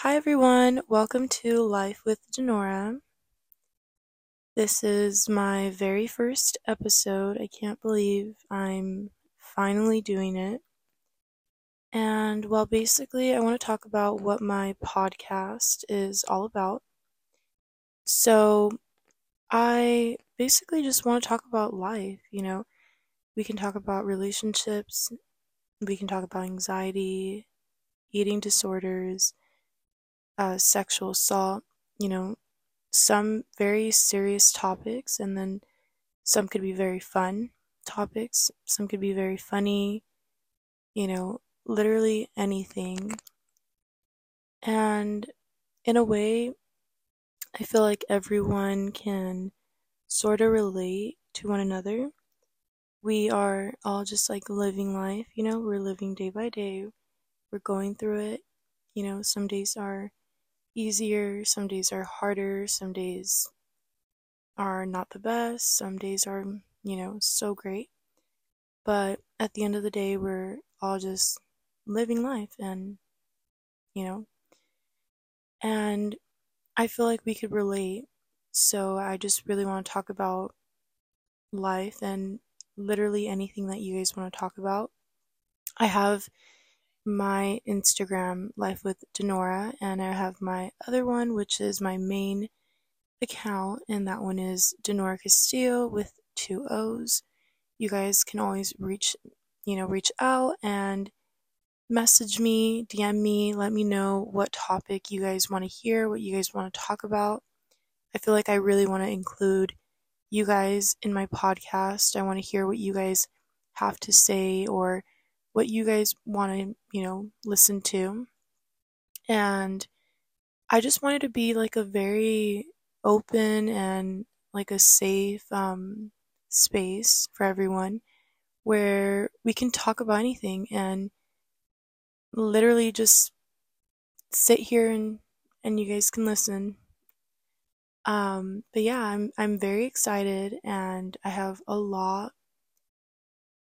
Hi everyone, welcome to Life with Dinora. This is my very first episode. I can't believe I'm finally doing it. And well, basically, I want to talk about what my podcast is all about. So, I basically just want to talk about life, you know. We can talk about relationships, we can talk about anxiety, eating disorders uh, sexual assault, you know, some very serious topics, and then some could be very fun topics, some could be very funny, you know, literally anything. And in a way, I feel like everyone can sort of relate to one another. We are all just like living life, you know, we're living day by day. We're going through it. You know, some days are easier, some days are harder, some days are not the best, some days are, you know, so great. But at the end of the day, we're all just living life and, you know, and I feel like we could relate. So I just really want to talk about life and literally anything that you guys want to talk about. I have my Instagram, Life with Dinora, and I have my other one, which is my main account, and that one is Dinora Castillo with two O's. You guys can always reach, you know, reach out and message me, DM me, let me know what topic you guys want to hear, what you guys want to talk about. I feel like I really want to include you guys in my podcast. I want to hear what you guys have to say or what you guys want to, you know, listen to. And I just wanted to be like a very open and like a safe um, space for everyone where we can talk about anything and literally just sit here and and you guys can listen. Um, but yeah, I'm I'm very excited and I have a lot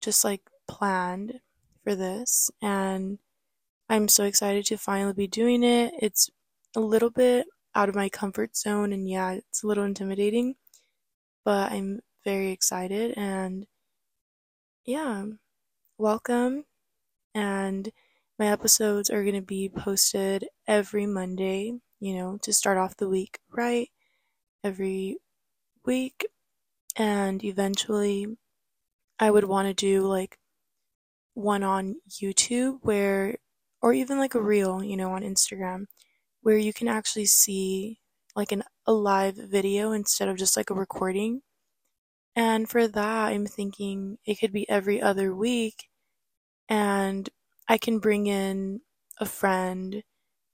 just like planned for this, and I'm so excited to finally be doing it. It's a little bit out of my comfort zone, and yeah, it's a little intimidating, but I'm very excited, and yeah, welcome. And my episodes are going to be posted every Monday, you know, to start off the week right, every week, and eventually I would want to do like one on YouTube where, or even like a reel, you know, on Instagram, where you can actually see like an, a live video instead of just like a recording. And for that, I'm thinking it could be every other week and I can bring in a friend,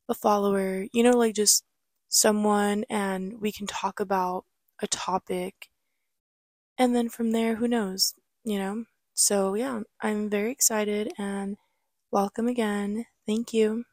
a follower, you know, like just someone and we can talk about a topic. And then from there, who knows, you know? So, yeah, I'm very excited and welcome again. Thank you.